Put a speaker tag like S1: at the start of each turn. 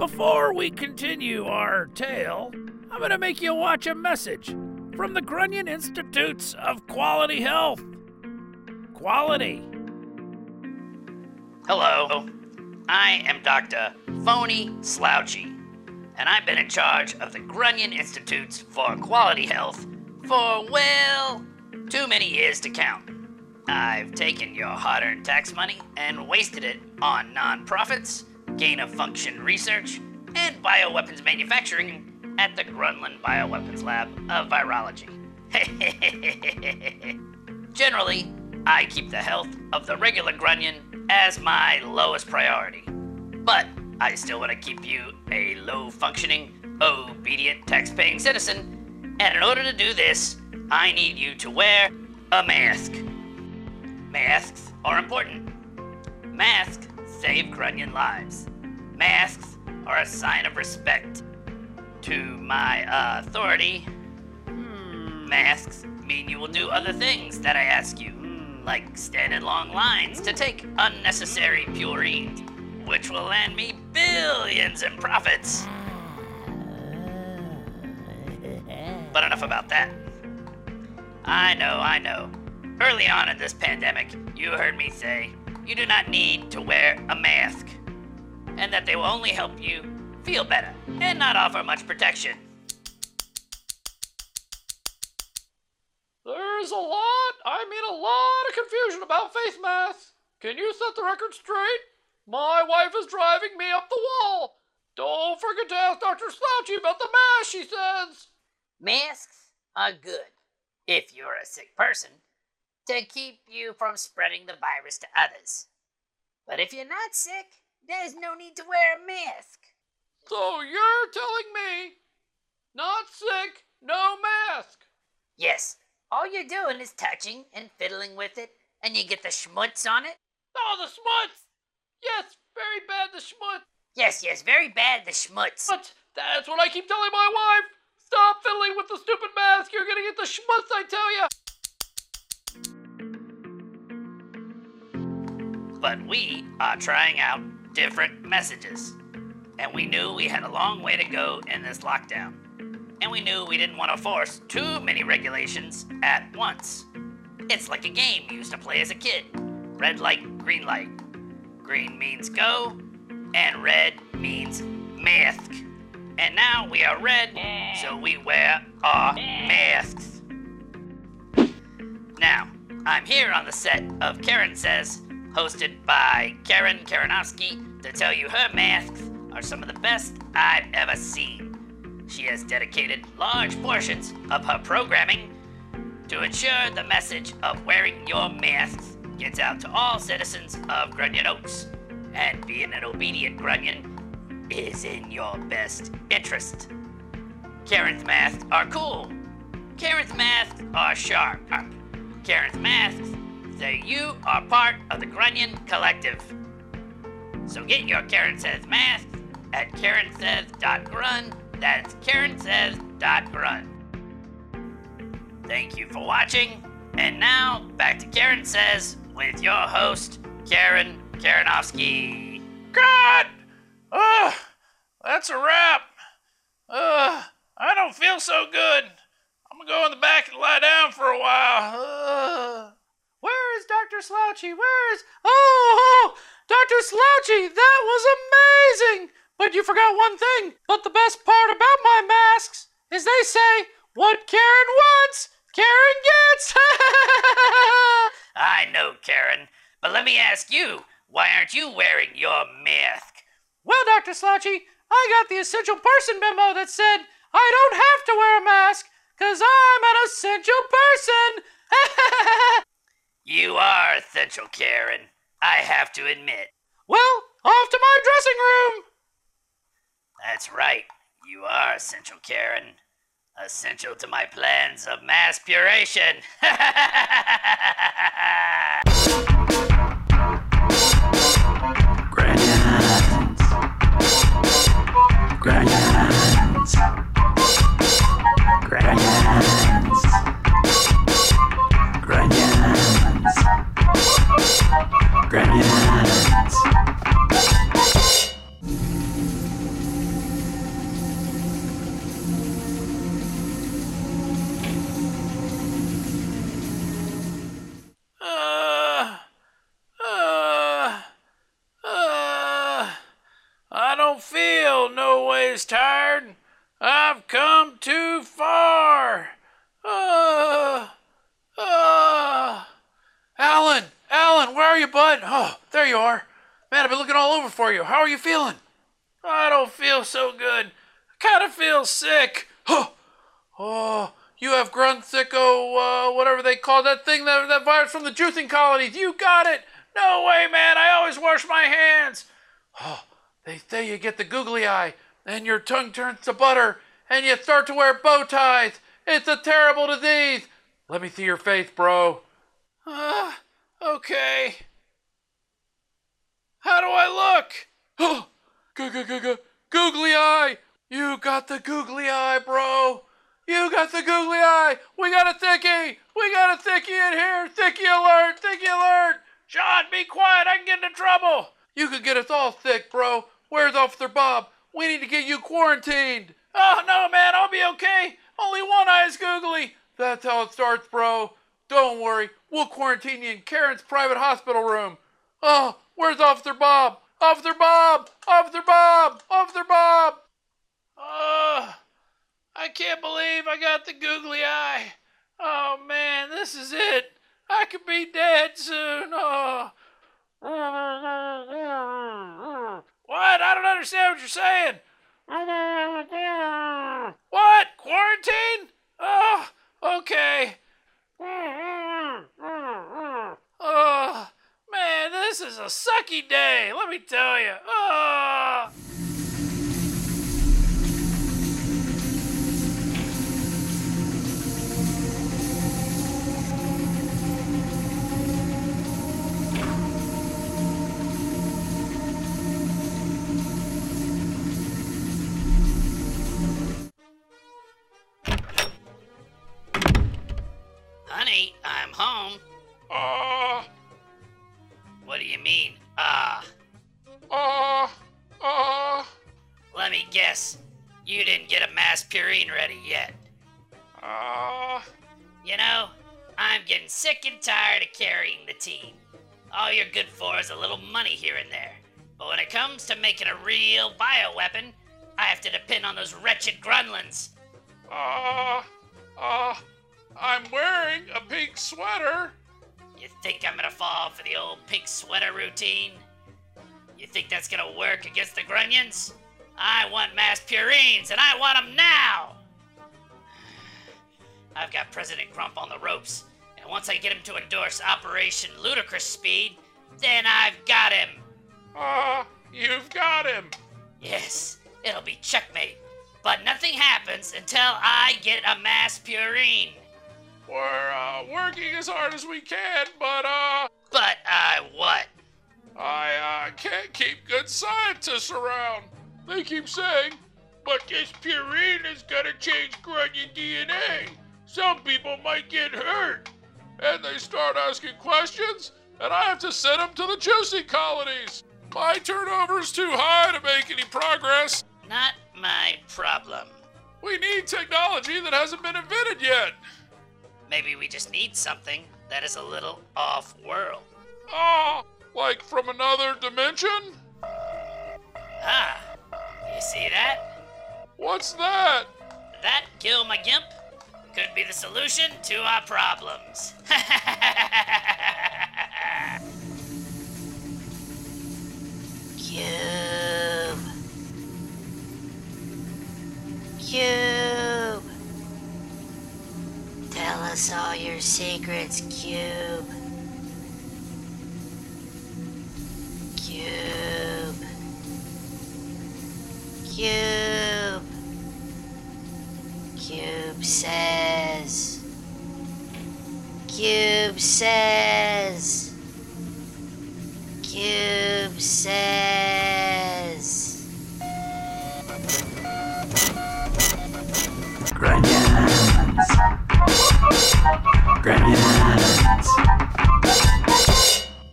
S1: Before we continue our tale, I'm going to make you watch a message from the Grunion Institutes of Quality Health. Quality.
S2: Hello, I am Dr. Fony Slouchy, and I've been in charge of the Grunion Institutes for Quality Health for, well, too many years to count. I've taken your hard earned tax money and wasted it on nonprofits, gain of function research, and bioweapons manufacturing at the Grunland Bioweapons Lab of Virology. Generally, I keep the health of the regular Grunion as my lowest priority. But I still want to keep you a low functioning, obedient, tax paying citizen, and in order to do this, I need you to wear a mask. Masks are important. Masks save Grunion lives. Masks are a sign of respect to my uh, authority. Hmm, masks mean you will do other things that I ask you, hmm, like stand in long lines to take unnecessary purines, which will land me billions in profits. But enough about that. I know, I know. Early on in this pandemic, you heard me say you do not need to wear a mask, and that they will only help you feel better and not offer much protection.
S3: There's a lot, I mean a lot of confusion about face masks. Can you set the record straight? My wife is driving me up the wall. Don't forget to ask Dr. Slouchy about the mask, she says.
S2: Masks are good, if you're a sick person, to keep you from spreading the virus to others. But if you're not sick, there's no need to wear a mask.
S3: So you're telling me, not sick, no mask.
S2: Yes, all you're doing is touching and fiddling with it, and you get the schmutz on it.
S3: Oh, the schmutz! Yes, very bad, the schmutz.
S2: Yes, yes, very bad, the schmutz.
S3: But that's what I keep telling my wife. Stop fiddling with the stupid mask. You're gonna get the schmutz, I tell you.
S2: But we are trying out different messages. And we knew we had a long way to go in this lockdown. And we knew we didn't want to force too many regulations at once. It's like a game you used to play as a kid red light, green light. Green means go, and red means mask. And now we are red, so we wear our masks. Now, I'm here on the set of Karen Says, hosted by Karen Karanowski, to tell you her masks are some of the best I've ever seen. She has dedicated large portions of her programming to ensure the message of wearing your masks gets out to all citizens of Grunion Oaks. And being an obedient Grunion is in your best interest. Karen's masks are cool. Karen's masks are sharp. Karen's masks say you are part of the Grunion Collective. So get your Karen Says mask at karensays.grun. That's karensays.grun. Thank you for watching. And now back to Karen Says with your host, Karen Karanowski.
S1: God! Ugh! That's a wrap. Ugh! I don't feel so good. I'm gonna go in the back and lie down for a while. Ugh.
S3: Dr. Slouchy? Where is. Oh, oh, Dr. Slouchy, that was amazing! But you forgot one thing. But the best part about my masks is they say, what Karen wants, Karen gets!
S2: I know, Karen. But let me ask you, why aren't you wearing your mask?
S3: well, Dr. Slouchy, I got the essential person memo that said I don't have to wear a mask, because I'm an essential person!
S2: You are essential, Karen. I have to admit.
S3: well, off to my dressing room!
S2: That's right. You are essential, Karen. Essential to my plans of mass puration.
S1: tired. I've come too far. Uh, uh. Alan, Alan, where are you, bud? Oh, there you are. Man, I've been looking all over for you. How are you feeling? I don't feel so good. I kind of feel sick. Oh, oh, you have Grunthicko, uh, whatever they call that thing, that, that virus from the juicing colonies. You got it. No way, man. I always wash my hands. Oh, they say you get the googly eye, and your tongue turns to butter, and you start to wear bow ties. It's a terrible disease. Let me see your face, bro. Uh, okay. How do I look? Oh, googly eye. You got the googly eye, bro. You got the googly eye. We got a thickie. We got a thickie in here. Thickie alert. Thickie alert. John, be quiet. I can get into trouble. You could get us all sick, bro. Where's Officer Bob? We need to get you quarantined. Oh, no, man. I'll be okay. Only one eye is googly. That's how it starts, bro. Don't worry. We'll quarantine you in Karen's private hospital room. Oh, where's Officer Bob? Officer Bob! Officer Bob! Officer Bob! Oh, I can't believe I got the googly eye. Oh man, this is it. I could be dead soon. Oh. I don't understand what you're saying. What? Quarantine? Oh, okay. Oh, man, this is a sucky day. Let me tell you. Oh.
S2: Home.
S1: Oh.
S2: What do you mean? Ah.
S1: Oh. Oh.
S2: Let me guess. You didn't get a mass purine ready yet.
S1: Oh.
S2: You know, I'm getting sick and tired of carrying the team. All you're good for is a little money here and there. But when it comes to making a real bioweapon, I have to depend on those wretched grunlins.
S1: Uh, uh, I'm wearing a pink sweater.
S2: You think I'm gonna fall for the old pink sweater routine? You think that's gonna work against the grunions? I want mass purines, and I want them now! I've got President Grump on the ropes, and once I get him to endorse Operation Ludicrous Speed, then I've got him!
S1: Uh, you've got him.
S2: Yes, it'll be checkmate. But nothing happens until I get a mass purine.
S1: We're, uh, working as hard as we can, but, uh,
S2: But I what?
S1: I, uh, can't keep good scientists around. They keep saying, but this purine is gonna change Grunion DNA. Some people might get hurt. And they start asking questions, and I have to send them to the juicing colonies. My turnover's too high to make any progress.
S2: Not my problem.
S1: We need technology that hasn't been invented yet.
S2: Maybe we just need something that is a little off world.
S1: Ah, like from another dimension?
S2: Ah, you see that?
S1: What's that?
S2: That, Kill My Gimp, could be the solution to our problems. us all your secrets, Cube. Cube. Cube. Cube says. Cube says. Cube says.
S4: Grunions. Grunions.